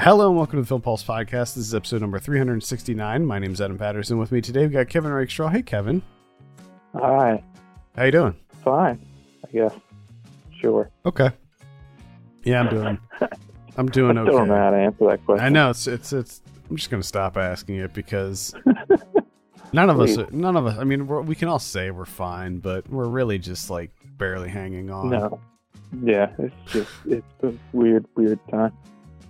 Hello and welcome to the Film Pulse podcast. This is episode number 369. My name is Adam Patterson. With me today, we've got Kevin Rakestraw. Hey, Kevin. Hi. How you doing? Fine. I guess. Sure. Okay. Yeah, I'm doing. I'm doing I okay. still don't know how to answer that question. I know it's it's it's. I'm just gonna stop asking it because none of us, none of us. I mean, we're, we can all say we're fine, but we're really just like barely hanging on. No. Yeah, it's just it's a weird, weird time.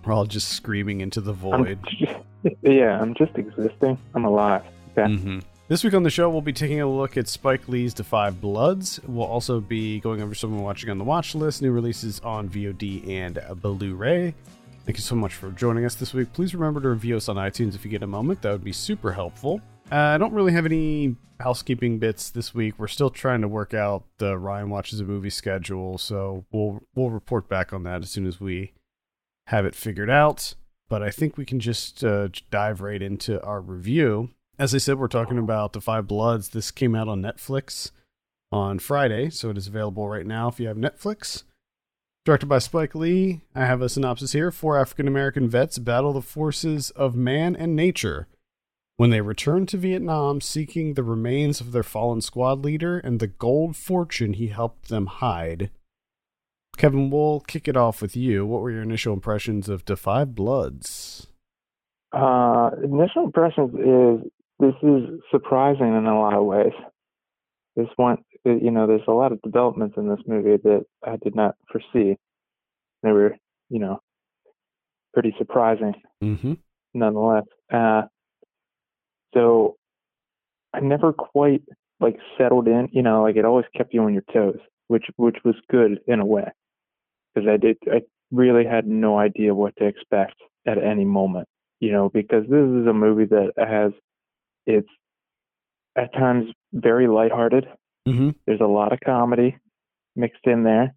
We're all just screaming into the I'm void. yeah, I'm just existing. I'm alive. Okay. hmm This week on the show, we'll be taking a look at Spike Lee's *The Five Bloods*. We'll also be going over some watching on the watch list, new releases on VOD and Blu-ray. Thank you so much for joining us this week. Please remember to review us on iTunes if you get a moment. That would be super helpful. Uh, I don't really have any housekeeping bits this week. We're still trying to work out the Ryan watches a movie schedule, so we'll we'll report back on that as soon as we have it figured out. But I think we can just uh, dive right into our review. As I said, we're talking about The Five Bloods. This came out on Netflix on Friday, so it is available right now if you have Netflix. Directed by Spike Lee, I have a synopsis here. Four African American vets battle the forces of man and nature when they return to Vietnam seeking the remains of their fallen squad leader and the gold fortune he helped them hide. Kevin, we'll kick it off with you. What were your initial impressions of Five Bloods? Uh, initial impressions is this is surprising in a lot of ways. This one, you know, there's a lot of developments in this movie that I did not foresee. They were, you know, pretty surprising. Mm-hmm. nonetheless. Uh, so I never quite like settled in, you know, like it always kept you on your toes, which which was good in a way, because I did I really had no idea what to expect at any moment, you know, because this is a movie that has it's at times very lighthearted. Mm-hmm. There's a lot of comedy mixed in there.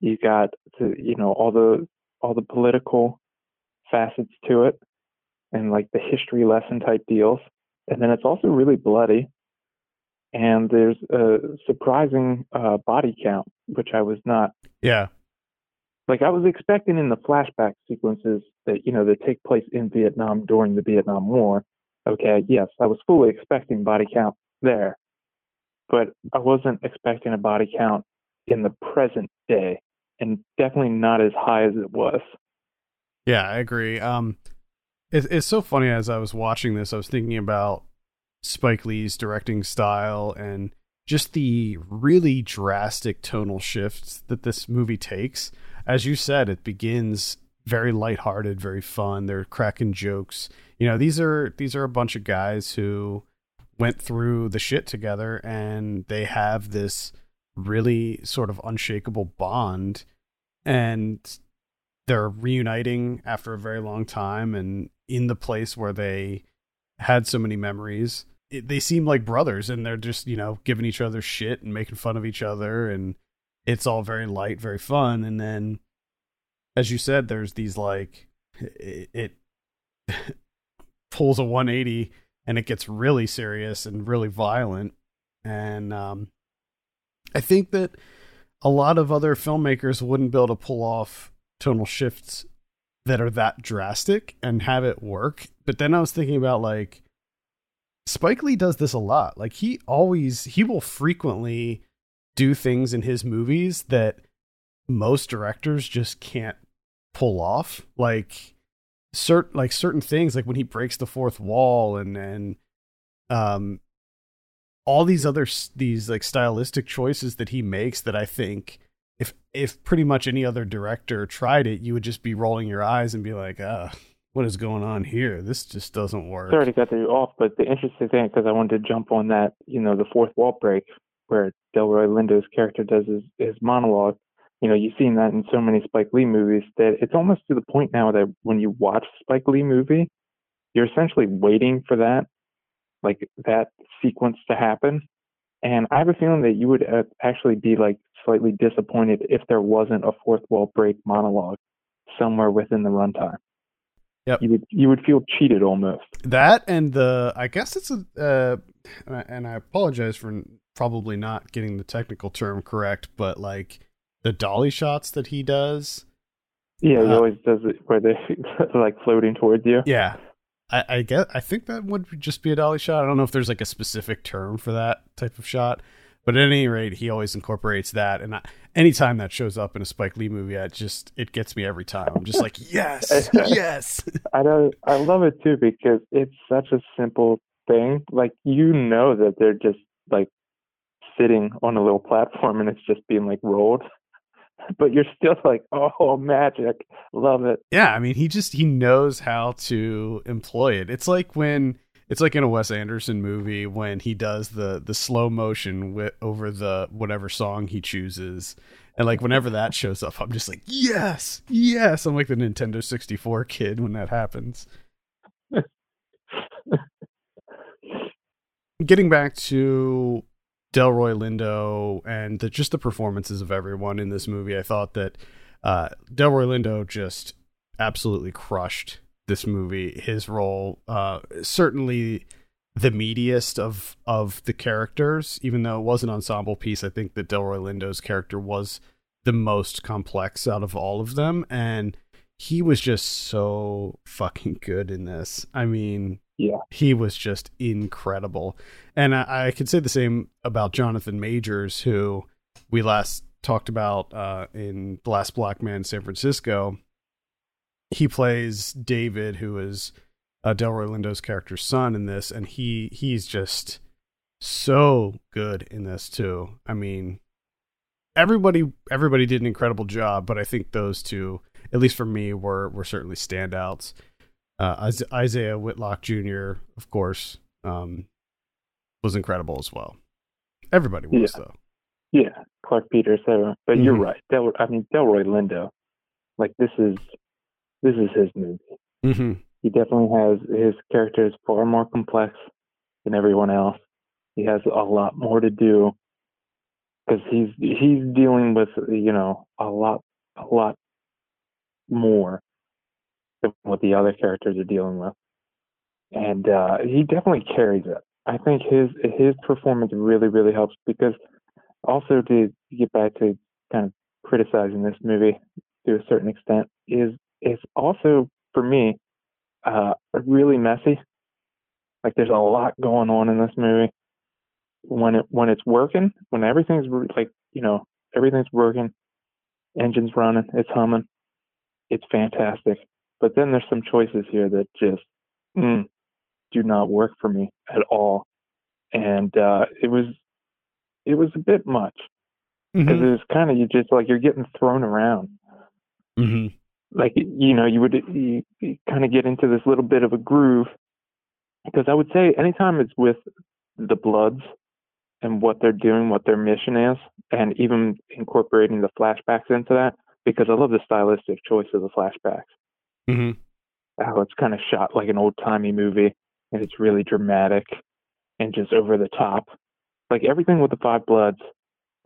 You got the, you know all the all the political facets to it and like the history lesson type deals. And then it's also really bloody. And there's a surprising uh, body count, which I was not Yeah. Like I was expecting in the flashback sequences that you know that take place in Vietnam during the Vietnam War. Okay, yes, I was fully expecting body count there, but I wasn't expecting a body count in the present day, and definitely not as high as it was. Yeah, I agree. Um, it, it's so funny as I was watching this, I was thinking about Spike Lee's directing style and just the really drastic tonal shifts that this movie takes. As you said, it begins very lighthearted, very fun. They're cracking jokes. You know, these are these are a bunch of guys who went through the shit together and they have this really sort of unshakable bond and they're reuniting after a very long time and in the place where they had so many memories it, they seem like brothers and they're just you know giving each other shit and making fun of each other and it's all very light very fun and then as you said there's these like it, it pulls a 180 and it gets really serious and really violent and um i think that a lot of other filmmakers wouldn't be able to pull off tonal shifts that are that drastic and have it work. But then I was thinking about like Spike Lee does this a lot. Like he always he will frequently do things in his movies that most directors just can't pull off. Like certain like certain things like when he breaks the fourth wall and and um all these other these like stylistic choices that he makes that I think if if pretty much any other director tried it, you would just be rolling your eyes and be like, "Ah, what is going on here? This just doesn't work." Sorry to cut you off, but the interesting thing, because I wanted to jump on that, you know, the fourth wall break where Delroy Lindo's character does his, his monologue. You know, you've seen that in so many Spike Lee movies that it's almost to the point now that when you watch a Spike Lee movie, you're essentially waiting for that, like that sequence to happen. And I have a feeling that you would uh, actually be like slightly disappointed if there wasn't a fourth wall break monologue somewhere within the runtime. Yep. You would you would feel cheated almost. That and the I guess it's a uh, and I apologize for probably not getting the technical term correct, but like the dolly shots that he does Yeah, he Uh, always does it where they're like floating towards you. Yeah. I, I get I think that would just be a dolly shot. I don't know if there's like a specific term for that type of shot. But at any rate, he always incorporates that, and I, anytime that shows up in a Spike Lee movie, it just it gets me every time. I'm just like, yes, yes. I don't. I love it too because it's such a simple thing. Like you know that they're just like sitting on a little platform and it's just being like rolled, but you're still like, oh, magic, love it. Yeah, I mean, he just he knows how to employ it. It's like when it's like in a Wes Anderson movie when he does the the slow motion with over the whatever song he chooses. And like whenever that shows up, I'm just like, "Yes. Yes." I'm like the Nintendo 64 kid when that happens. Getting back to Delroy Lindo and the, just the performances of everyone in this movie, I thought that uh, Delroy Lindo just absolutely crushed this movie. His role, uh, certainly the meatiest of of the characters, even though it was an ensemble piece. I think that Delroy Lindo's character was the most complex out of all of them, and he was just so fucking good in this. I mean, Yeah. he was just incredible, and I, I could say the same about Jonathan Majors, who we last talked about uh, in The Last Black Man San Francisco he plays David, who is uh, Delroy Lindo's character's son in this, and he he's just so good in this too. I mean, everybody everybody did an incredible job, but I think those two, at least for me, were were certainly standouts. Uh, Isaiah Whitlock Jr., of course, um, was incredible as well. Everybody was Yeah. though. Yeah, Clarke Peters. But you're Mhm. right. Del, I mean, Delroy Lindo. Like this is this is his movie. Mm-hmm. He definitely has his character is far more complex than everyone else. He has a lot more to do because he's he's dealing with you know a lot a lot more than what the other characters are dealing with, and uh, he definitely carries it. I think his his performance really really helps because also to get back to kind of criticizing this movie to a certain extent is is also for me uh, really messy. Like there's a lot going on in this movie. When it when it's working, when everything's like you know everything's working, engine's running, it's humming, it's fantastic. But then there's some choices here that just mm, do not work for me at all, and uh, it was it was a bit much. Because Mm-hmm. it was kind of you just like you're getting thrown around. Mm-hmm. like you know you would you, you kind of get into this little bit of a groove. Because i would say anytime it's with the bloods and what they're doing what their mission is and even incorporating the flashbacks into that because i love the stylistic choice of the flashbacks Mm-hmm. how it's kind of shot like an old timey movie and it's really dramatic and just over the top like everything with the five bloods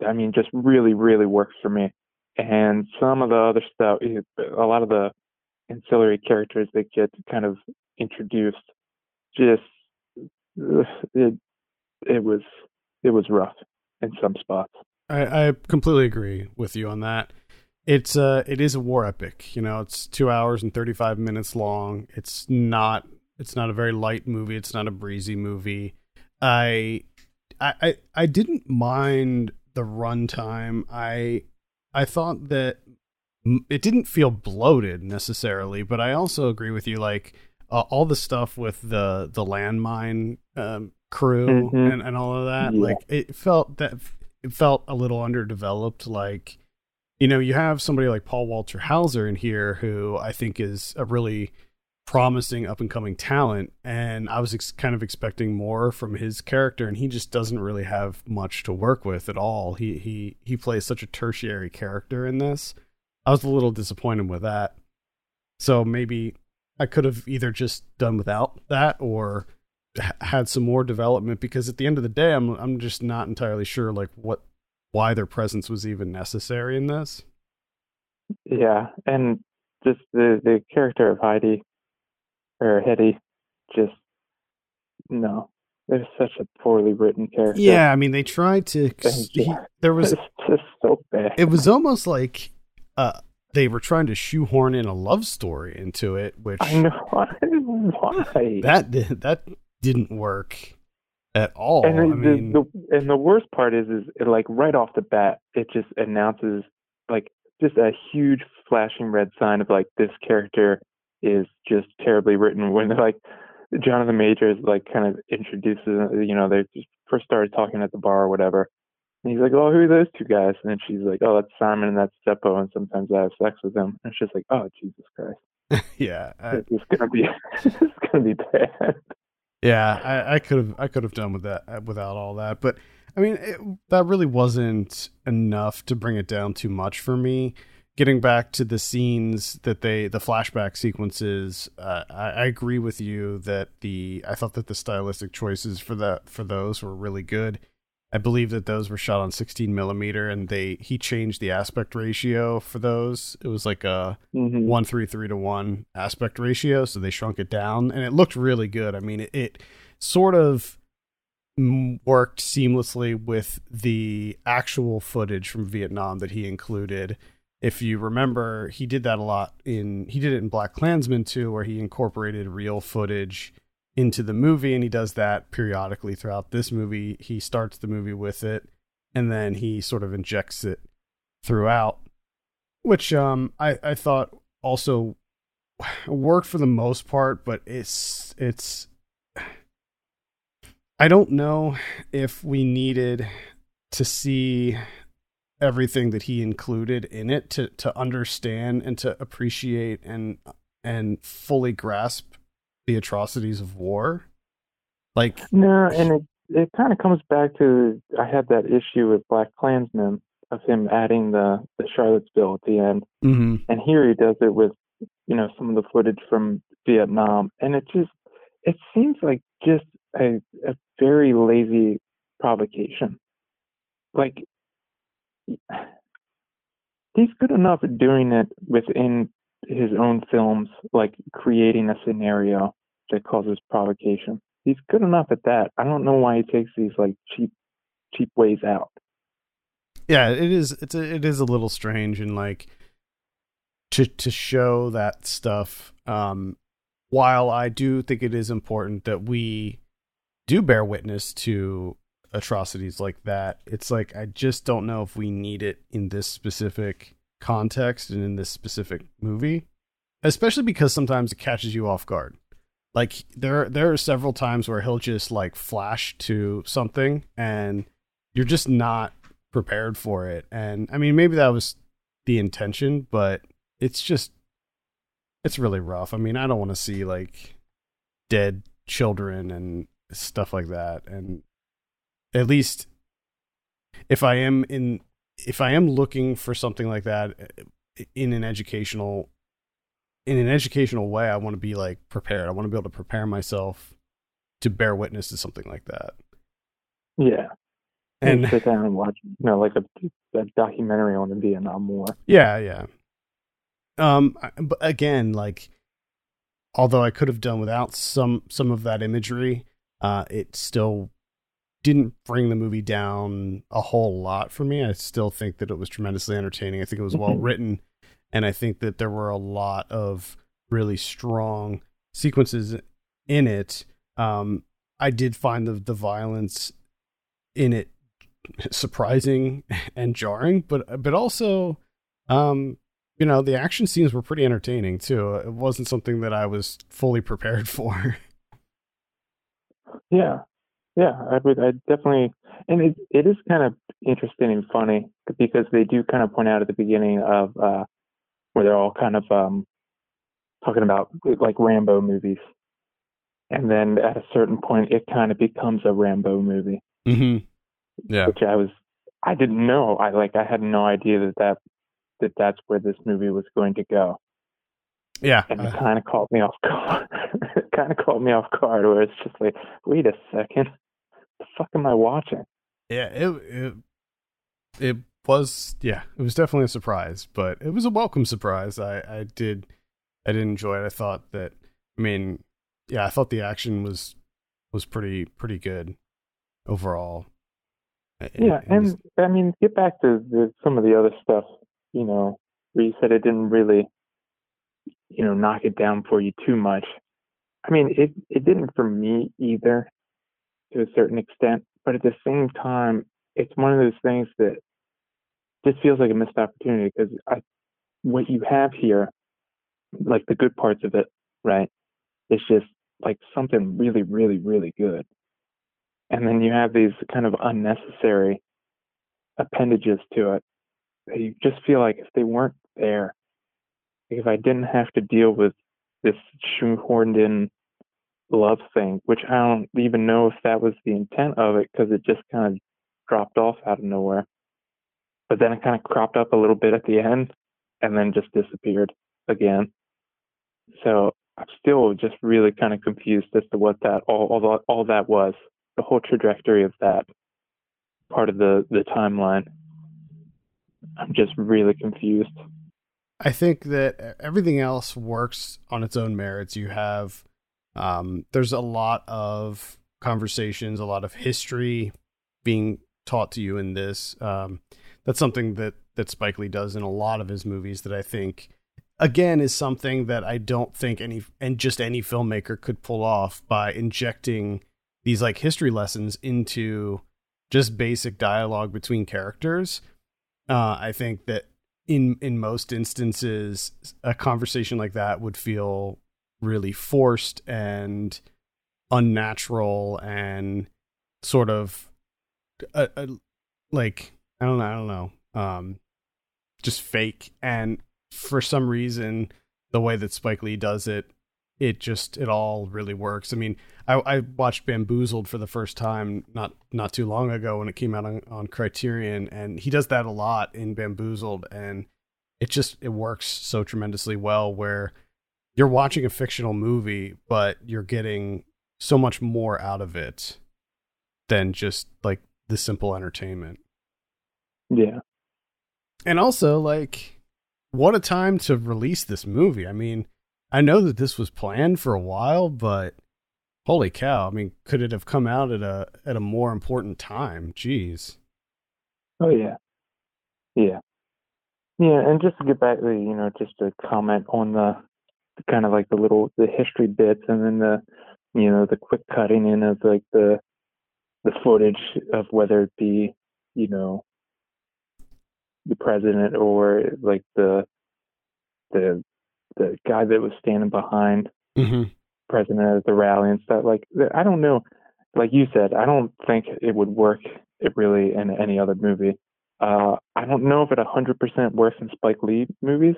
i mean just really really works for me and some of the other stuff a lot of the ancillary characters that get kind of introduced just it it was it was rough in some spots I, I completely agree with you on that. It's uh it is a war epic. You know, it's two hours and thirty five minutes long. It's not it's not a very light movie. It's not a breezy movie. I I I, I didn't mind the runtime. I I thought that it didn't feel bloated necessarily, but I also agree with you. Like uh, all the stuff with the the landmine um, crew Mhm. and, and all of that, Yeah. like it felt that it felt a little underdeveloped. Like you know, you have somebody like Paul Walter Hauser in here, who I think is a really promising up and coming talent, and I was ex- kind of expecting more from his character, and he just doesn't really have much to work with at all. He he he plays such a tertiary character in this. I was a little disappointed with that. So maybe I could have either just done without that or had some more development because at the end of the day I'm I'm just not entirely sure like what why their presence was even necessary in this. yeah and just the the character of heidi or hetty just no there's such a poorly written character. Yeah, I mean they tried to he, there was it's just so bad. it was almost like uh they were trying to shoehorn in a love story into it, which I know why? That that didn't work at all. And I the, mean, the, the and the worst part is is it, like right off the bat, it just announces like just a huge flashing red sign of like this character is just terribly written. When like Jonathan Majors like kind of introduces, you know, they just first started talking at the bar or whatever. And he's like, "Oh, who are those two guys?" And then she's like, "Oh, that's Simon and that's Seppo, and sometimes I have sex with them." And it's just like, "Oh, Jesus Christ, yeah, I, it's gonna be, it's gonna be bad." Yeah, I, I could have I could have done with that without all that, but I mean, it, that really wasn't enough to bring it down too much for me. Getting back to the scenes that they, the flashback sequences, uh, I, I agree with you that the I thought that the stylistic choices for that for those were really good. I believe that those were shot on 16 millimeter, and they he changed the aspect ratio for those. It was like a Mhm. one three three to one aspect ratio, so they shrunk it down, and it looked really good. I mean, it, it sort of worked seamlessly with the actual footage from Vietnam that he included. If you remember, he did that a lot in he did it in BlacKkKlansman too, where he incorporated real footage into the movie, and he does that periodically throughout this movie. He starts the movie with it, and then he sort of injects it throughout, which um I I thought also worked for the most part, but it's it's I don't know if we needed to see everything that he included in it to to understand and to appreciate and and fully grasp the atrocities of war. Like No, and it it kind of comes back to I had that issue with Black Klansman of him adding the the Charlottesville at the end, mhm. and here he does it with you know some of the footage from Vietnam, and it just it seems like just a a very lazy provocation. Like he's good enough at doing it within his own films, like creating a scenario that causes provocation. He's good enough at that. I don't know why he takes these like cheap cheap ways out. yeah it is it's a, it is a little strange and like to to show that stuff um while i do think it is important that we do bear witness to atrocities like that it's like i just don't know if we need it in this specific context and in this specific movie especially because sometimes it catches you off guard like there there are several times where he'll just like flash to something and you're just not prepared for it. And I mean, maybe that was the intention, but it's just, it's really rough. I mean, I don't want to see like dead children and stuff like that. And at least if I am in, if I am looking for something like that uh, in an educational, in an educational way, I want to be like prepared. I want to be able to prepare myself to bear witness to something like that. Yeah. And And sit down and watch, you know, like a, a documentary on the Vietnam War. Yeah, yeah. Um, but again, like, although I could have done without some some of that imagery, uh, it still didn't bring the movie down a whole lot for me. I still think that it was tremendously entertaining. I think it was well Mhm. written, and I think that there were a lot of really strong sequences in it. Um, I did find the the violence in it surprising and jarring, but but also, um, you know, the action scenes were pretty entertaining too. It wasn't something that I was fully prepared for. Yeah, yeah, I would, I definitely, and it it is kind of interesting and funny because they do kind of point out at the beginning of uh, where they're all kind of um, talking about like Rambo movies, and then at a certain point, it kind of becomes a Rambo movie, mm-hmm. Yeah, which I was, I didn't know, I like, I had no idea that that that that's where this movie was going to go. yeah. and it Uh, kind of caught me off guard. kind of caught me off guard, where it's just like, wait a second, the fuck am I watching? yeah, it, it it was yeah, it was definitely a surprise, but it was a welcome surprise. I I did I did enjoy it. I thought that I mean, yeah, I thought the action was was pretty pretty good overall. Yeah, was- and I mean, get back to the, some of the other stuff. You know, where you said it didn't really, you know, knock it down for you too much. I mean, it it didn't for me either, to a certain extent. But at the same time, it's one of those things that just feels like a missed opportunity because I, what you have here, like the good parts of it, right? It's just like something really, really, really good. And then you have these kind of unnecessary appendages to it. You just feel like if they weren't there, if I didn't have to deal with this shoehorned in love thing, which I don't even know if that was the intent of it because it just kind of dropped off out of nowhere. But then it kind of cropped up a little bit at the end and then just disappeared again. So I'm still just really kind of confused as to what that all all, all that was, the whole trajectory of that part of the the timeline. I'm just really confused. I think that everything else works on its own merits. You have um, there's a lot of conversations, a lot of history being taught to you in this. Um, that's something that that Spike Lee does in a lot of his movies that I think again is something that I don't think any and just any filmmaker could pull off by injecting these like history lessons into just basic dialogue between characters. Uh, I think that in in most instances, a conversation like that would feel really forced and unnatural and sort of a, a, like I don't know, I don't know, um, just fake. And for some reason, the way that Spike Lee does it it just it all really works. I mean, I, I, watched Bamboozled for the first time not not too long ago when it came out on, on Criterion, and he does that a lot in Bamboozled, and it just it works so tremendously well. Where you're watching a fictional movie, but you're getting so much more out of it than just like the simple entertainment. Yeah, and also like, what a time to release this movie. I mean I know that this was planned for a while, but holy cow! I mean, could it have come out at a at a more important time? Jeez. Oh yeah, yeah, yeah. And just to get back, to you know, just to comment on the kind of like the little the history bits, and then the you know the quick cutting in of like the the footage of whether it be you know the president or like the the the guy that was standing behind mm-hmm. president at the rally and stuff. Like I don't know, like you said, I don't think it would work it really in any other movie. Uh, I don't know if it 100% works in Spike Lee movies,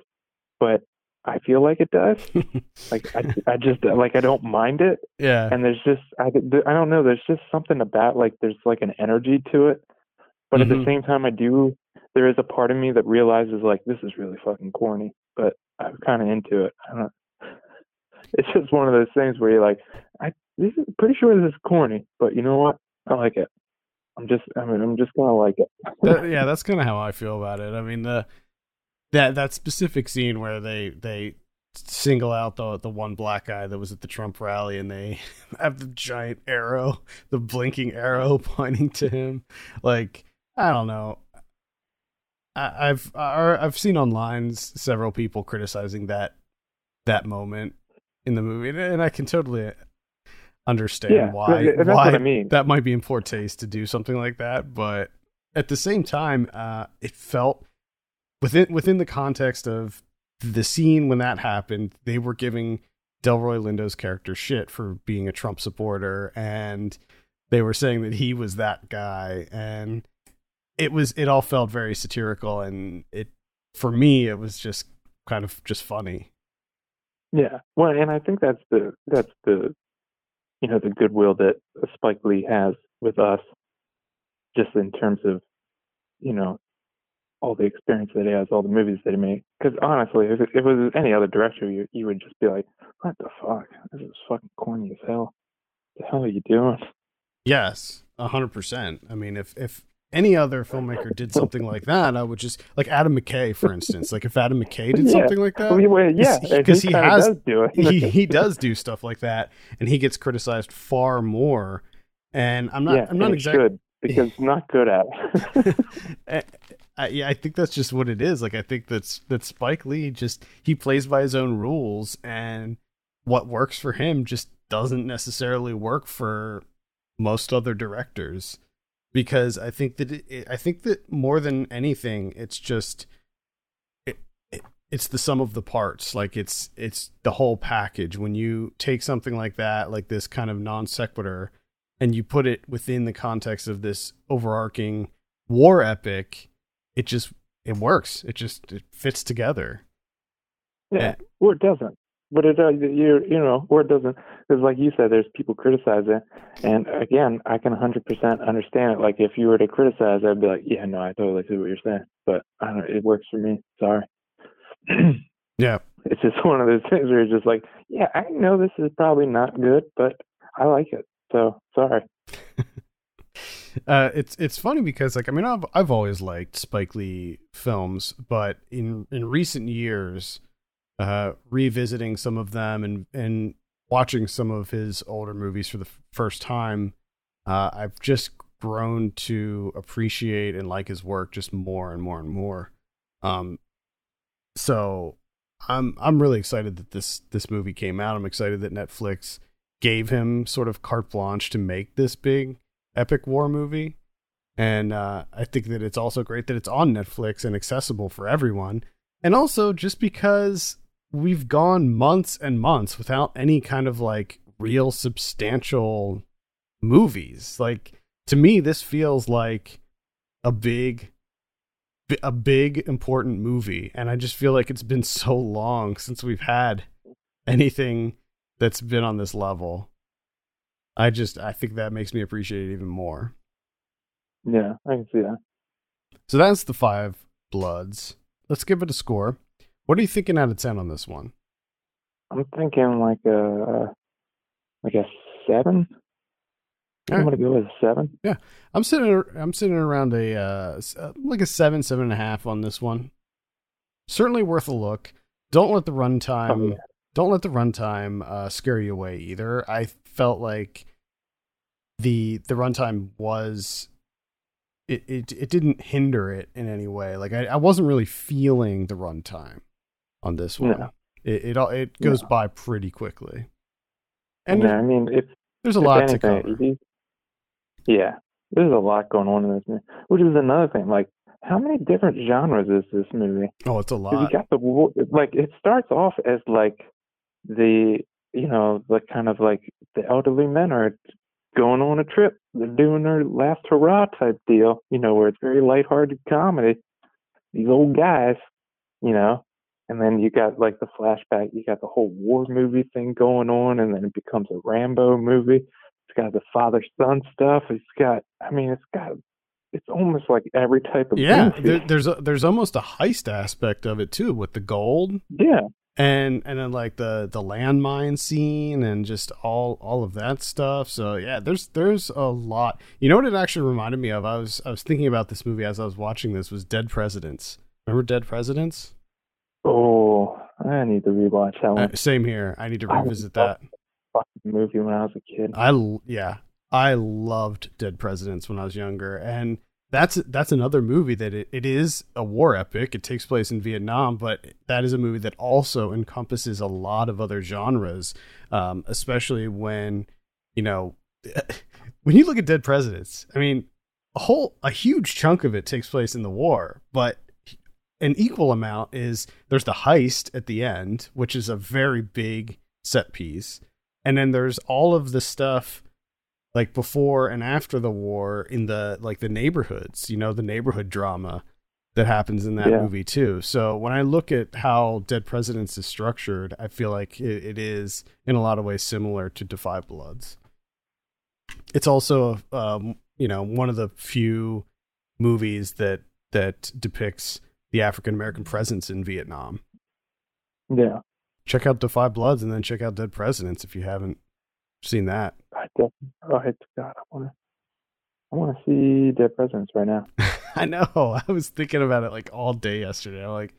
but I feel like it does. like I, I just like I don't mind it. Yeah. And there's just I, I don't know. There's just something about like there's like an energy to it, but mm-hmm. at the mm-hmm. same time, I do. There is a part of me that realizes like this is really fucking corny, but I'm kind of into it. I don't. It's just one of those things where you're like, I this is pretty sure this is corny, but you know what? I like it. I'm just, I mean, I'm just gonna like it. that, yeah, that's kind of how I feel about it. I mean, the that that specific scene where they they single out the the one black guy that was at the Trump rally, and they have the giant arrow, the blinking arrow pointing to him. Like, I don't know. I've I've seen online several people criticizing that that moment in the movie, and I can totally understand yeah, why why I mean. that might be in poor taste to do something like that. But at the same time, uh, it felt within within the context of the scene when that happened, they were giving Delroy Lindo's character shit for being a Trump supporter, and they were saying that he was that guy, and it was it all felt very satirical and it for me it was just kind of just funny. Yeah. Well and i think that's the that's the you know the goodwill that spike lee has with us just in terms of you know all the experience that he has all the movies that he made because honestly if it, if it was any other director you, you would just be like what the fuck this is fucking corny as hell what the hell are you doing yes a hundred percent i mean if if any other filmmaker did something like that, I would just like Adam McKay, for instance. Like if Adam McKay did yeah. something like that, well, yeah, because he, he has does do he he does do stuff like that, and he gets criticized far more. And I'm not yeah, I'm not exactly because not good at. I, yeah, I think that's just what it is. Like I think that's that Spike Lee just he plays by his own rules, and what works for him just doesn't necessarily work for most other directors. Because I think that it, I think that more than anything, it's just it, it, it's the sum of the parts. Like it's it's the whole package. When you take something like that, like this kind of non sequitur, and you put it within the context of this overarching war epic, it just it works. It just it fits together. Yeah, or it doesn't. But it uh, does. You you know, or it doesn't. Because like you said, there's people criticize it, and again, I can 100% understand it. Like if you were to criticize, I'd be like, yeah, no, I totally see what you're saying. But I don't. It works for me. Sorry. yeah. It's just one of those things where you're just like, yeah, I know this is probably not good, but I like it. So sorry. uh, it's it's funny because like I mean I've I've always liked Spike Lee films, but in in recent years, uh, revisiting some of them and and watching some of his older movies for the first time, uh, I've just grown to appreciate and like his work just more and more and more. Um, so I'm I'm really excited that this this movie came out. I'm excited that Netflix gave him sort of carte blanche to make this big epic war movie. And uh, I think that it's also great that it's on Netflix and accessible for everyone. And also just because we've gone months and months without any kind of like real substantial movies. Like to me, this feels like a big, a big important movie. And I just feel like it's been so long since we've had anything that's been on this level. I just I think that makes me appreciate it even more. Yeah, I can see that. So that's the five bloods. Let's give it a score. What are you thinking out of ten on this one? I'm thinking like a like a seven. I'm gonna go with a seven. Yeah, I'm sitting. I'm sitting around a uh, uh, like a seven, seven and a half on this one. Certainly worth a look. Don't let the runtime. Oh, yeah. Don't let the runtime uh, scare you away either. I felt like the the runtime was it, it it didn't hinder it in any way. Like I, I wasn't really feeling the runtime on this one. No. It it it goes no. by pretty quickly. And yeah, I mean, if there's a if lot anything, to cover. Yeah, there's a lot going on in this movie, which is another thing. Like, how many different genres is this movie? Oh, it's a lot. You got the like. It starts off as like the you know, the kind of like the elderly men are going on a trip. They're doing their last hurrah type deal, you know, where it's very lighthearted comedy. These old guys, you know, and then you got like the flashback, you got the whole war movie thing going on, and then it becomes a Rambo movie. It's got the father son stuff. It's got, I mean, it's got, it's almost like every type of yeah. There, there's a, there's almost a heist aspect of it too with the gold. Yeah, and and then like the the landmine scene and just all all of that stuff. So yeah there's there's a lot. You know what it actually reminded me of? I was i was thinking about this movie as i was watching this was dead presidents. Remember dead presidents? Oh i need to rewatch that one. Uh, same here. I need to revisit that. movie when i was a kid. I yeah i loved dead presidents when i was younger. And that's that's another movie that it, it is a war epic. It takes place in Vietnam, but that is a movie that also encompasses a lot of other genres, um, especially when you know when you look at Dead Presidents. I mean, a whole a huge chunk of it takes place in the war, but an equal amount is there's the heist at the end, which is a very big set piece, and then there's all of the stuff like before and after the war in the like the neighborhoods, you know, the neighborhood drama that happens in that yeah. movie too. So when I look at how Dead Presidents is structured, I feel like it, it is in a lot of ways similar to Da 5 Bloods. It's also, um, you know, one of the few movies that that depicts the African American presence in Vietnam. Yeah. Check out Da 5 Bloods and then check out Dead Presidents if you haven't seen that. I definitely. Oh, God, I want to. I want to see Dead Presidents right now. I know. I was thinking about it like all day yesterday. I'm like,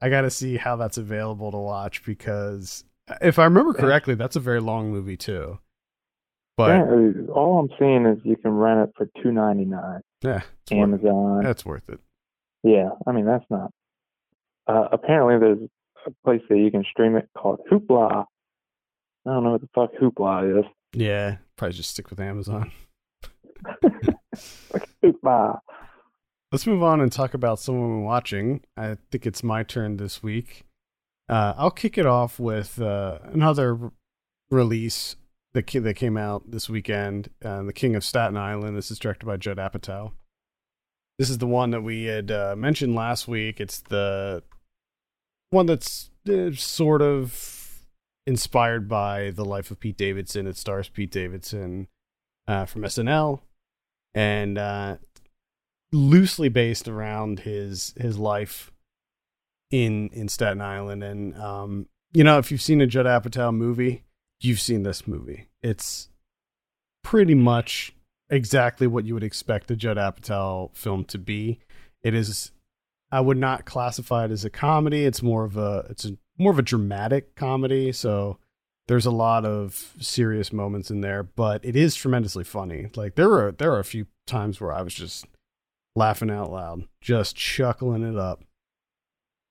I got to see how that's available to watch because if I remember correctly, that's a very long movie too. But yeah, all I'm seeing is you can rent it for two ninety nine. Yeah, Amazon. Worth, that's worth it. Yeah, I mean that's not. Uh, apparently, there's a place that you can stream it called Hoopla. I don't know what the fuck Hoopla is. Yeah, probably just stick with Amazon. Let's move on and talk about someone we're watching. I think it's my turn this week. Uh, I'll kick it off with uh, another release that that came out this weekend. Uh, the King of Staten Island. This is directed by Judd Apatow. This is the one that we had uh, mentioned last week. It's the one that's uh, sort of inspired by the life of Pete Davidson. It stars Pete Davidson uh, from SNL, and uh, loosely based around his his life in in Staten Island. And um, you know, if you've seen a Judd Apatow movie, you've seen this movie. It's pretty much exactly what you would expect a Judd Apatow film to be. It is I would not classify it as a comedy. It's more of a it's a more of a dramatic comedy. So there's a lot of serious moments in there, but it is tremendously funny. Like there are there are a few times where I was just laughing out loud, just chuckling it up.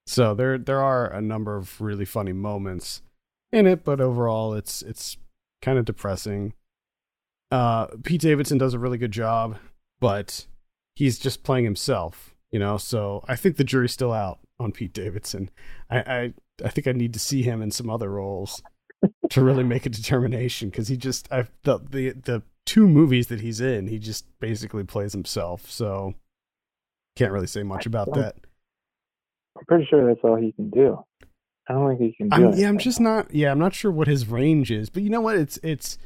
So there there are a number of really funny moments in it, but overall it's it's kind of depressing. Uh Pete Davidson does a really good job, but he's just playing himself you know, so I think the jury's still out on Pete Davidson. I I, I think I need to see him in some other roles to really make a determination because he just I the the the two movies that he's in, he just basically plays himself. So can't really say much about that. I'm pretty sure that's all he can do. I don't think he can do I'm, Yeah, I'm just not. Yeah, I'm not sure what his range is, but you know what? It's it's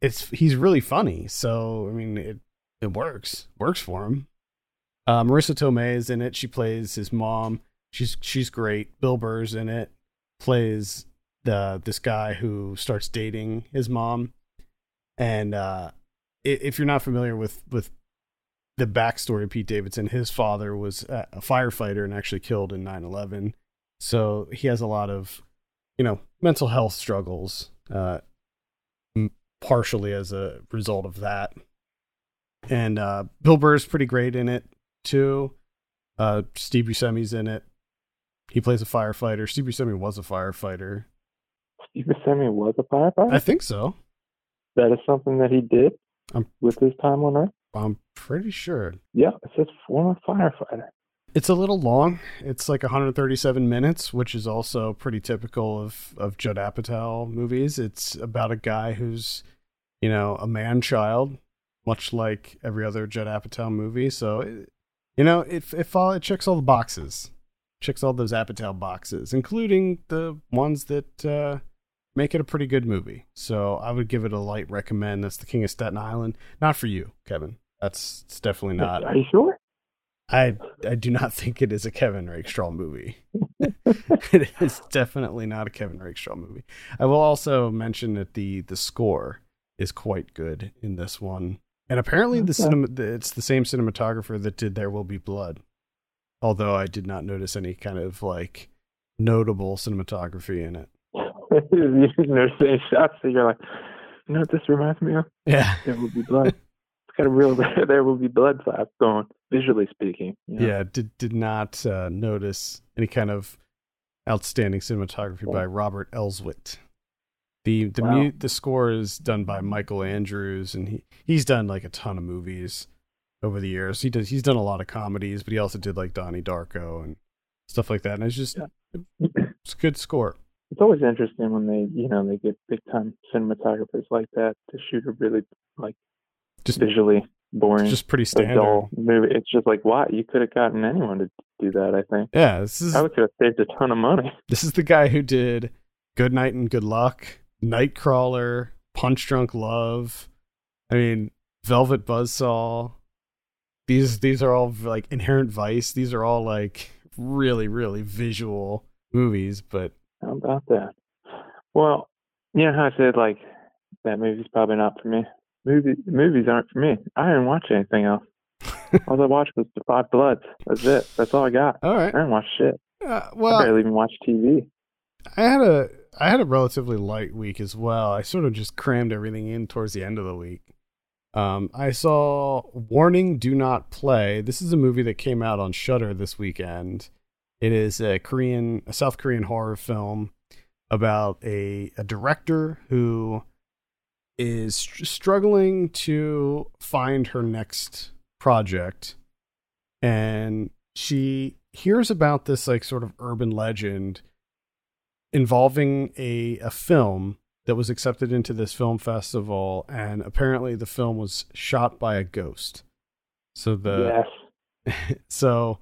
it's he's really funny. So I mean, it it works works for him. Uh, Marisa Tomei is in it. She plays his mom. She's she's great. Bill Burr's in it. Plays the this guy who starts dating his mom. And uh, if you're not familiar with with the backstory of Pete Davidson, his father was a firefighter and actually killed in 9/11. So he has a lot of, you know, mental health struggles, uh, partially as a result of that. And uh, Bill Burr's pretty great in it too. Uh, Steve Buscemi's in it. He plays a firefighter. Steve Buscemi was a firefighter. Steve Buscemi was a firefighter. I think so. That is something that he did I'm, with his time on Earth. I'm pretty sure. Yeah, it says former firefighter. It's a little long. It's like 137 minutes, which is also pretty typical of of Judd Apatow movies. It's about a guy who's, you know, a man child, much like every other Judd Apatow movie. So it, you know, it it, all, it checks all the boxes, checks all those Apatow boxes, including the ones that uh, make it a pretty good movie. So I would give it a light recommend. That's The King of Staten Island. Not for you, Kevin. That's it's definitely not. Are you sure? I I do not think it is a Kevin Rakestraw movie. it is definitely not a Kevin Rakestraw movie. I will also mention that the the score is quite good in this one. And apparently, the cinema it's the same cinematographer that did There Will Be Blood. Although I did not notice any kind of like notable cinematography in it. you notice any shots that you're like, you know what this reminds me of? Yeah. There Will Be Blood. it's got a real There Will Be Blood vibe going, visually speaking. You know? Yeah, did did not uh, notice any kind of outstanding cinematography by Robert Elswit. The the wow. mu- the score is done by Michael Andrews, and he he's done like a ton of movies over the years. He does he's done a lot of comedies, but he also did like Donnie Darko and stuff like that. And it's just yeah. it's a good score. It's always interesting when they you know they get big time cinematographers like that to shoot a really like just visually boring, just pretty standard movie. It's just like why you could have gotten anyone to do that. I think. Yeah, this is. I would have saved a ton of money. This is the guy who did Good Night and Good Luck Nightcrawler, Punch Drunk Love. I mean, Velvet Buzzsaw. These these are all like Inherent Vice. These are all like really really visual movies. But how about that? Well, you know how I said like that movie's probably not for me. Movie movies aren't for me. I didn't watch anything else. all I watched was The Five Bloods. That's it. That's all I got. All right. I didn't watch shit. Uh, well, I barely even watch TV. I had a I had a relatively light week as well. I sort of just crammed everything in towards the end of the week. Um, I saw Warning Do Not Play. This is a movie that came out on Shudder this weekend. It is a Korean, a South Korean horror film about a, a director who is struggling to find her next project. And she hears about this like sort of urban legend involving a, a film that was accepted into this film festival, and apparently the film was shot by a ghost. So the yes. so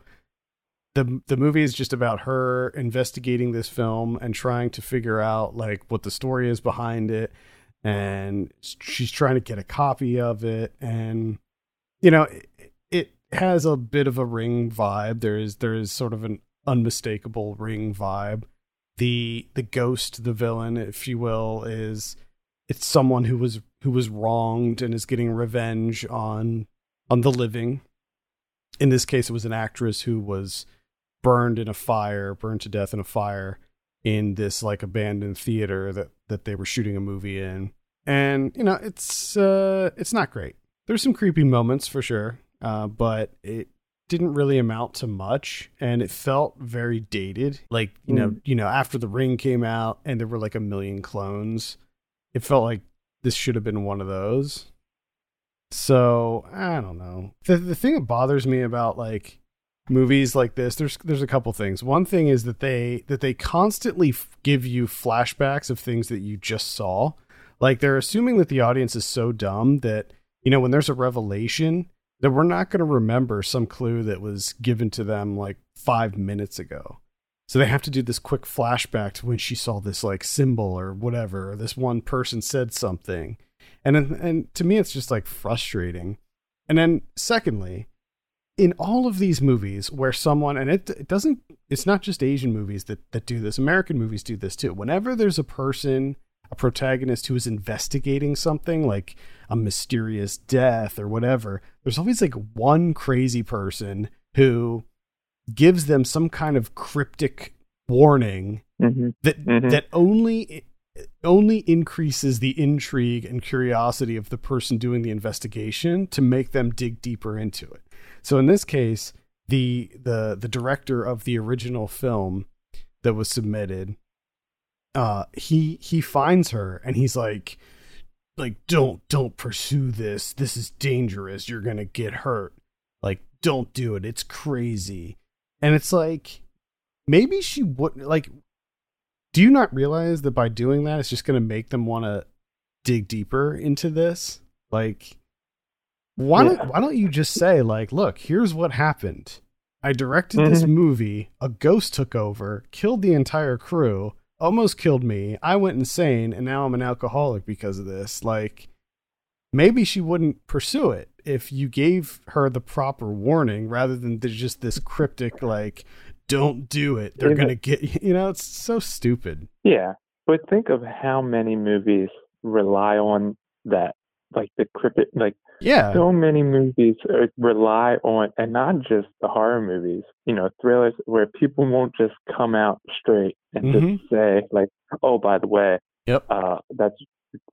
the the movie is just about her investigating this film and trying to figure out like what the story is behind it, and she's trying to get a copy of it, and you know it, it has a bit of a ring vibe. There is there is sort of an unmistakable ring vibe the the ghost, the villain, if you will, is it's someone who was who was wronged and is getting revenge on on the living. In this case, it was an actress who was burned in a fire, burned to death in a fire in this like abandoned theater that that they were shooting a movie in. And you know, it's uh it's not great. There's some creepy moments for sure, uh, but it didn't really amount to much and it felt very dated. Like you mm. know you know after the ring came out and there were like a million clones it felt like this should have been one of those. So i don't know. The, the thing that bothers me about like movies like this there's there's a couple things. One thing is that they that they constantly f- give you flashbacks of things that you just saw. Like they're assuming that the audience is so dumb that you know when there's a revelation that we're not going to remember some clue that was given to them like five minutes ago. So they have to do this quick flashback to when she saw this like symbol or whatever, or this one person said something. And and to me it's just like frustrating. And then secondly, in all of these movies where someone and it, it doesn't it's not just Asian movies that that do this. American movies do this too. Whenever there's a person, a protagonist who is investigating something like a mysterious death or whatever, there's always like one crazy person who gives them some kind of cryptic warning mm-hmm. that mm-hmm. that only only increases the intrigue and curiosity of the person doing the investigation to make them dig deeper into it. So in this case, the the the director of the original film that was submitted uh he he finds her and he's like like don't don't pursue this. This is dangerous. You're gonna get hurt. Like don't do it. It's crazy. And it's like maybe she wouldn't like do you not realize that by doing that it's just gonna make them want to dig deeper into this? Like why yeah. don't why don't you just say like look here's what happened. I directed mm-hmm. this movie. A ghost took over killed the entire crew almost killed me. I went insane and now I'm an alcoholic because of this. Like maybe she wouldn't pursue it if you gave her the proper warning rather than just this cryptic like don't do it. They're going to get you you know it's so stupid. Yeah. But think of how many movies rely on that like the cryptic like yeah. So many movies rely on, and not just the horror movies, you know, thrillers where people won't just come out straight and mm-hmm. just say, like, oh, by the way, yep. uh, that's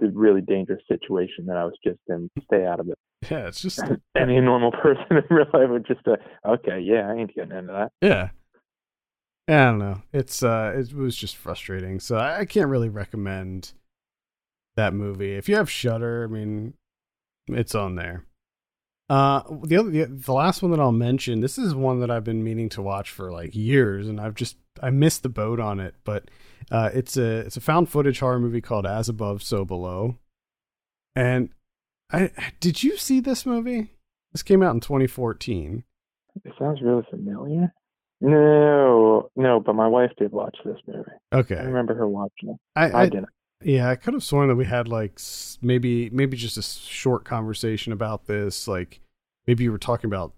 a really dangerous situation that I was just in. Stay out of it. Yeah, it's just any normal person in real life would just, uh, okay, yeah, I ain't getting into that. Yeah. I don't know. It's uh, it was just frustrating. So I can't really recommend that movie. If you have Shudder, I mean, it's on there. Uh, the other, the, the last one that I'll mention, this is one that I've been meaning to watch for like years, and I've just I missed the boat on it. But uh, it's a it's a found footage horror movie called As Above, So Below. And I did you see this movie? This came out in 2014. It sounds really familiar. No, no, but my wife did watch this movie. Okay, I remember her watching it. I, I, I didn't. Yeah, I could have sworn that we had like maybe maybe just a short conversation about this. Like maybe you were talking about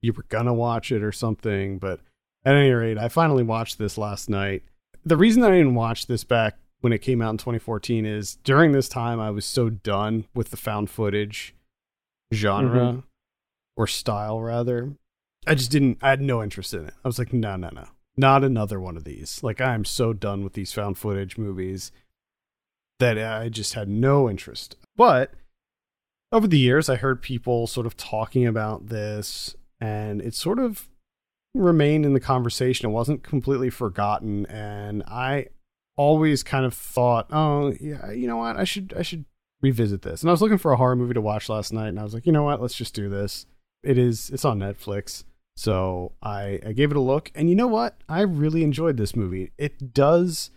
you were gonna watch it or something. But at any rate, I finally watched this last night. The reason that I didn't watch this back when it came out in 2014 is during this time I was so done with the found footage genre mm-hmm. or style rather. I just didn't. I had no interest in it. I was like, no, no, no, not another one of these. Like I am so done with these found footage movies that I just had no interest. But over the years, I heard people sort of talking about this, and it sort of remained in the conversation. It wasn't completely forgotten, and I always kind of thought, oh yeah, you know what, I should I should revisit this. And I was looking for a horror movie to watch last night, and I was like, you know what, let's just do this. It is it's on Netflix. So I, I gave it a look, and you know what? I really enjoyed this movie. It does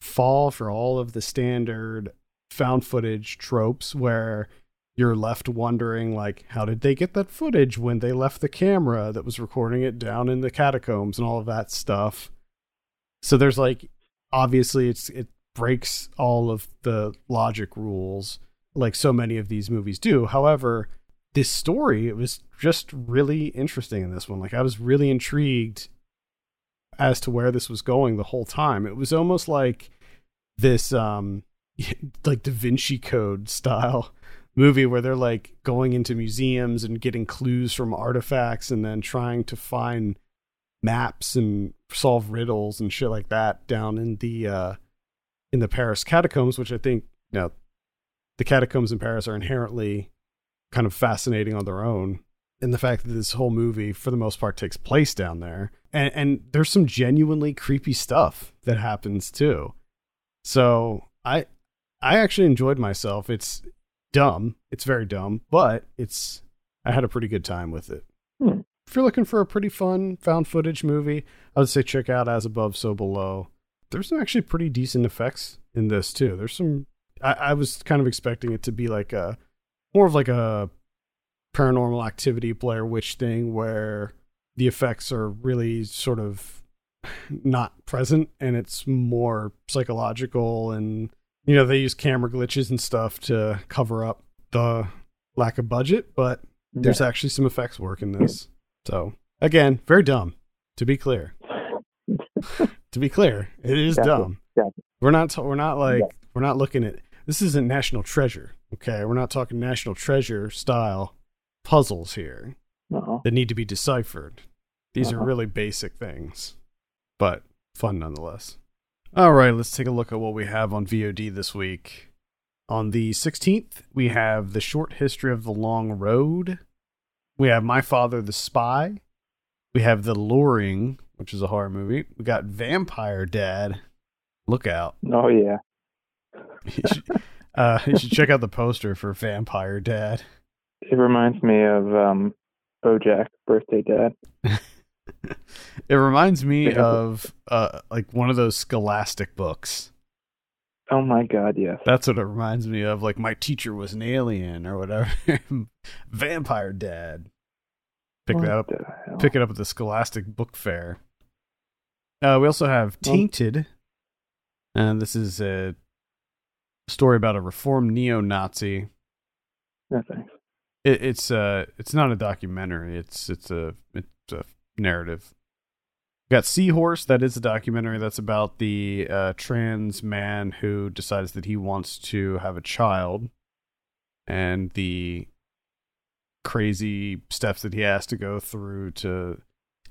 fall for all of the standard found footage tropes where you're left wondering like how did they get that footage when they left the camera that was recording it down in the catacombs and all of that stuff? So there's like obviously it's it breaks all of the logic rules like so many of these movies do. However this story it was just really interesting in this one. Like i was really intrigued as to where this was going the whole time. It was almost like this um like da vinci code style movie where they're like going into museums and getting clues from artifacts and then trying to find maps and solve riddles and shit like that down in the uh in the Paris catacombs which I think you know the catacombs in Paris are inherently kind of fascinating on their own and the fact that this whole movie for the most part takes place down there. And and there's some genuinely creepy stuff that happens too. So i i actually enjoyed myself. It's dumb. It's very dumb but it's i had a pretty good time with it. Hmm. if you're looking for a pretty fun found footage movie i would say check out as above so below. There's some actually pretty decent effects in this too. There's some i, I was kind of expecting it to be like a more of like a paranormal activity Blair Witch thing where the effects are really sort of not present and it's more psychological and you know they use camera glitches and stuff to cover up the lack of budget but there's actually some effects work in this. So again very dumb to be clear. To be clear it is dumb. We're not we're not like Yeah. we're not looking at this isn't national treasure okay? We're not talking national treasure style puzzles here Uh-oh. that need to be deciphered. These are Uh-huh. really basic things, but fun nonetheless. All right, let's take a look at what we have on VOD this week. On the 16th, we have The Short History of the Long Road. We have My Father the Spy. We have The Luring, which is a horror movie. We got Vampire Dad. Look out. Oh yeah. You should, uh, you should check out the poster for Vampire Dad. It reminds me of um Bojack Birthday Dad. It reminds me of uh like one of those scholastic books. Oh my god, yes. That's what it reminds me of. Like my teacher was an alien or whatever. Vampire Dad. Pick What that up. Pick it up at the Scholastic Book Fair. Uh, we also have Tainted, and this is a story about a reformed neo-Nazi. No thanks. It, it's uh, it's not a documentary. It's it's a it's a narrative. We got Seahorse. That is a documentary. That's about the uh, trans man who decides that he wants to have a child, and the crazy steps that he has to go through to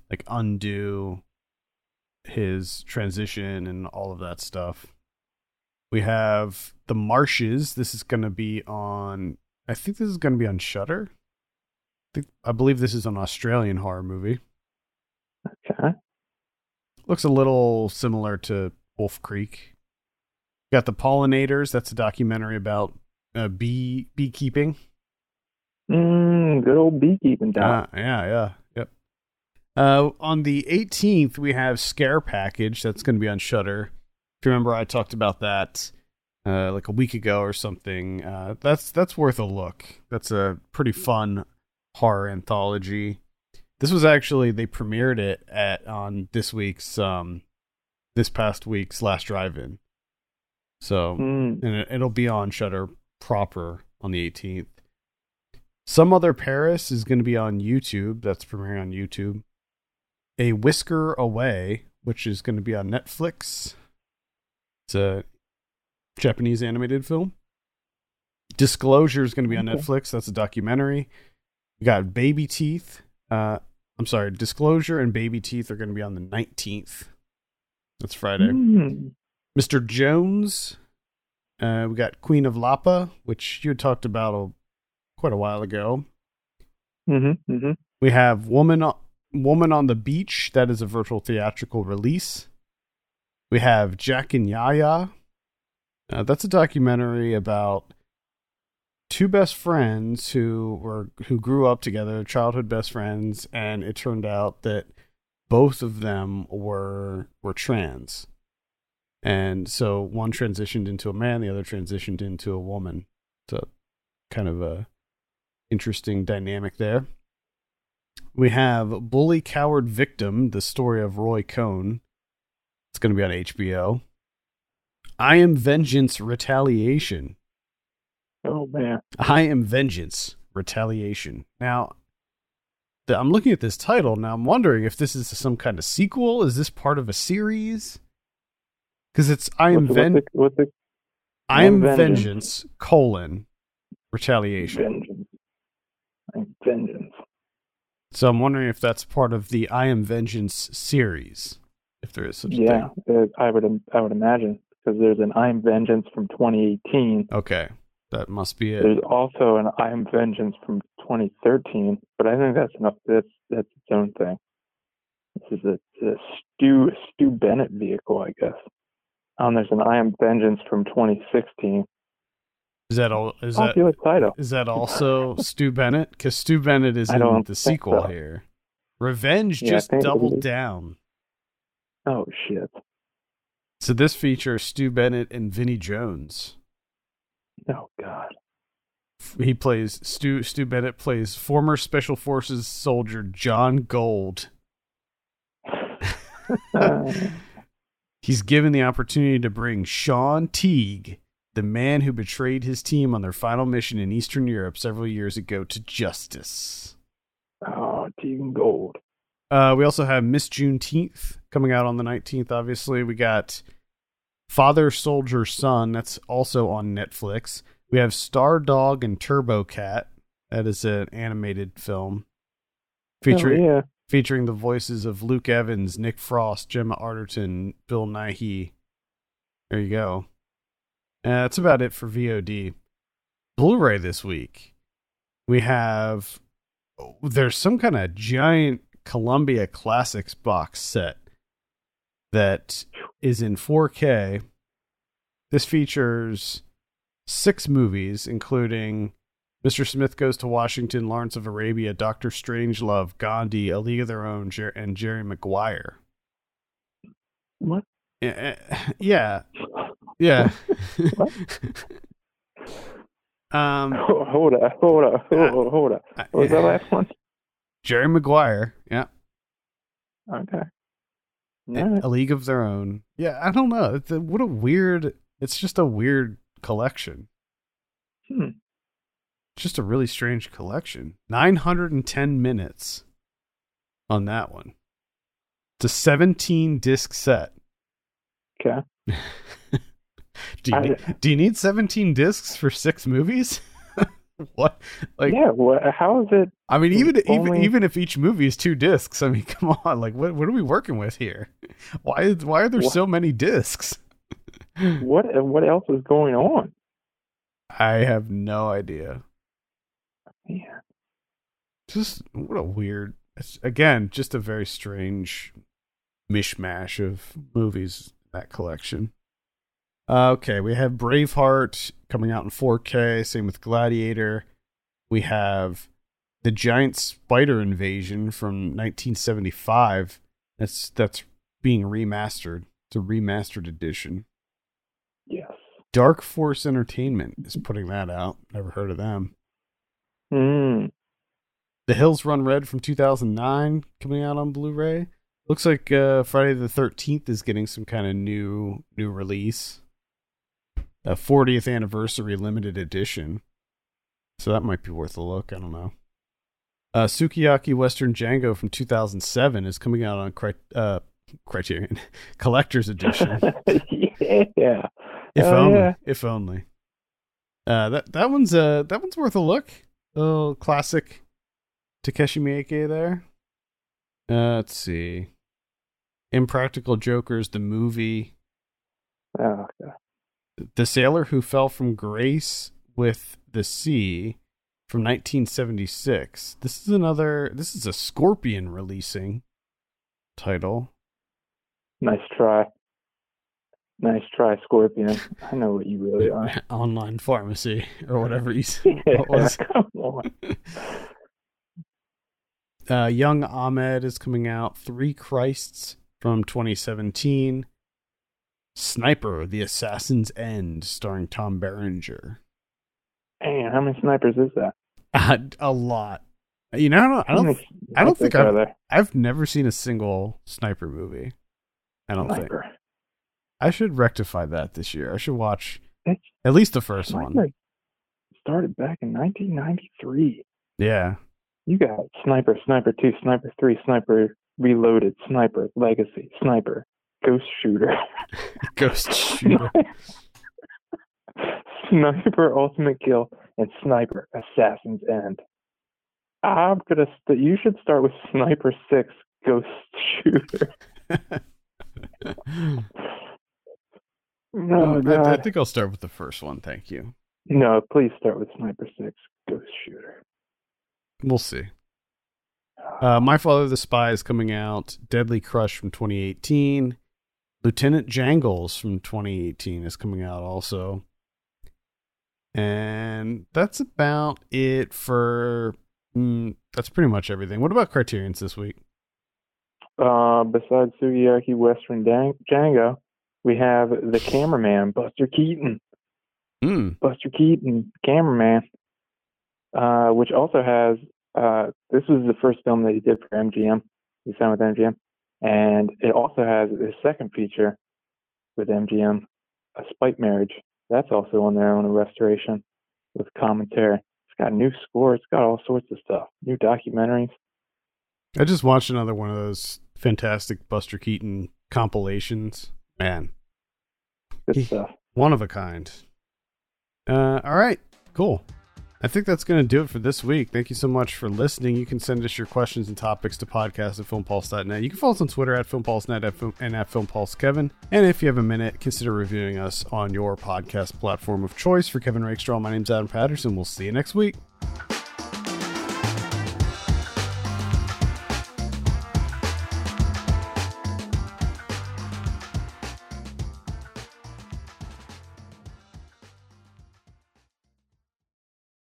like undo his transition and all of that stuff. We have The Marshes. This is going to be on I think this is going to be on Shudder. I, think, I believe this is an Australian horror movie. Okay. Looks a little similar to Wolf Creek. Got the Pollinators. That's a documentary about uh, bee beekeeping. Mm, good old beekeeping doc. Uh, yeah, yeah, yep. Uh, on the 18th, we have Scare Package. That's going to be on Shudder. If you remember, I talked about that uh, like a week ago or something. Uh, that's that's worth a look. That's a pretty fun horror anthology. This was actually they premiered it at on this week's um this past week's last drive-in. So Mm, and it, it'll be on Shudder proper on the 18th. Some Other Paris is going to be on YouTube. That's premiering on YouTube. A Whisker Away, which is going to be on Netflix. It's a Japanese animated film. Disclosure is going to be on Okay. Netflix. That's a documentary. We got Baby Teeth. Uh, I'm sorry, Disclosure and Baby Teeth are going to be on the 19th. That's Friday. mm, Mr. Jones. Uh, we got Queen of Lapa, which you had talked about a quite a while ago. Mm-hmm. Mm-hmm. We have Woman Woman on the Beach. That is a virtual theatrical release. We have Jack and Yaya. Uh, that's a documentary about two best friends who were who grew up together, childhood best friends, and it turned out that both of them were were trans. And so one transitioned into a man, the other transitioned into a woman. So kind of a interesting dynamic there. We have Bully Coward Victim, the story of Roy Cohn. It's going to be on HBO. I Am Vengeance Retaliation. Oh man. I Am Vengeance Retaliation. Now, the, I'm looking at this title now. I'm wondering if this is some kind of sequel. Is this part of a series? Because it's I am What's the- ven- what's the, what's the I am Vengeance. vengeance colon retaliation. vengeance? I'm vengeance. So I'm wondering if that's part of the I am vengeance series, if there is such a Yeah, thing. uh, I would I would imagine because there's an I'm Vengeance from 2018. Okay, that must be it. There's also an I'm Vengeance from 2013, but I think that's enough. that's that's its own thing. This is a, a Stu Stu Bennett vehicle, I guess. Um, there's an I Am Vengeance from 2016. Is that all? Is that Popular title. is that also Stu Bennett? Because Stu Bennett is in the sequel so. here. Revenge Yeah, just doubled down. Oh shit! So this features Stu Bennett and Vinnie Jones. Oh god. He plays Stu. Stu Bennett plays former Special Forces soldier John Gold. He's given the opportunity to bring Sean Teague, the man who betrayed his team on their final mission in Eastern Europe several years ago, to justice. oh, Tegan Gold. Uh, we also have Miss Juneteenth coming out on the 19th, obviously. We got Father Soldier Son, that's also on Netflix. We have Star Dog and Turbo Cat, that is an animated film featuring oh, yeah. featuring the voices of Luke Evans, Nick Frost, Gemma Arterton, Bill Nighy. There you go. Uh, that's about it for VOD. Blu-ray this week. We have there's some kind of giant Columbia Classics box set that is in 4K. This features six movies, including Mr. Smith Goes to Washington, Lawrence of Arabia, Doctor Strangelove, Gandhi, A League of Their Own, Jer- and Jerry Maguire. What? Eh, eh, Yeah, yeah. um, hold on, hold on, hold on, hold on. What was that last one? Jerry Maguire. Yeah, Okay. A- A League of Their Own. Yeah, I don't know. It's a, what a weird. It's just a weird collection. Hmm. Just a really strange collection. 910 minutes on that one. It's a 17 disc set. Okay. do you I- need, do you need 17 discs for six movies? what? Like yeah. What? How is it? I mean even even only- even if each movie is two discs, I mean come on, like what what are we working with here? Why is why are there What? so many discs? What? What else is going on? I have no idea. Yeah. Just what a weird. It's, again, just a very strange mishmash of movies in that collection. Uh, okay, we have Braveheart coming out in 4K. Same with Gladiator. We have the Giant Spider Invasion from 1975. That's that's being remastered. It's a remastered edition. Yes. Dark Force Entertainment is putting that out. Never heard of them. Hmm. The Hills Run Red from 2009 coming out on Blu-ray. Looks like uh, Friday the 13th is getting some kind of new new release. A 40th anniversary limited edition. So that might be worth a look. I don't know. Uh, Sukiyaki Western Django from 2007 is coming out on cri- uh, Criterion Collector's Edition. yeah. If Oh, only. yeah. If only. Uh, that that one's uh that one's worth a look. A little classic Takeshi Miike there. Uh, let's see. Impractical Jokers, the movie. Oh, God. The Sailor Who Fell from Grace with the Sea. from 1976. This is another. This is a Scorpion releasing title. Nice try. Nice try, Scorpion. I know what you really are. Online pharmacy or whatever you said. yeah, What come on. Uh, Young Ahmed is coming out. Three Christs from 2017. Sniper: The Assassin's End, starring Tom Berenger. Man, how many snipers is that? Uh, a lot. You know, I don't. I don't, I don't think I've- I've never seen a single sniper movie. I don't think. I should rectify that this year. I should watch It's- at least the first one. Started back in 1993. Yeah. You got Sniper, Sniper 2, Sniper 3, Sniper Reloaded, Sniper Legacy, Sniper Ghost Shooter, Ghost Shooter. Sniper Ultimate Kill, and Sniper Assassin's End. I'm gonna. St- you should start with Sniper 6 Ghost Shooter. Oh, I, I think I'll start with the first one. Thank you. No, please start with Sniper 6 Ghost Shooter. We'll see. Uh, My Father the Spy is coming out. Deadly Crush from 2018. Lieutenant Jangles from 2018 is coming out also. And that's about it for. Mm, that's pretty much everything. What about Criterion's this week? Uh, besides Sukiyaki Western Dang- Django, we have the cameraman, Buster Keaton. Mm, Buster Keaton, cameraman, uh, which also has uh, this was the first film that he did for MGM. He signed with MGM, and it also has his second feature with MGM, A Spite Marriage. That's also on there on a restoration with commentary. It's got new score. It's got all sorts of stuff. New documentaries. I just watched another one of those fantastic Buster Keaton compilations. Man, Good stuff. one of a kind. Uh, all right, cool. I think that's going to do it for this week. Thank you so much for listening. You can send us your questions and topics to podcast at filmpulse.net. You can follow us on Twitter at filmpulse.net film, and at filmpulsekevin. And if you have a minute, consider reviewing us on your podcast platform of choice. For Kevin Rakestraw, my name's Adam Patterson. We'll see you next week.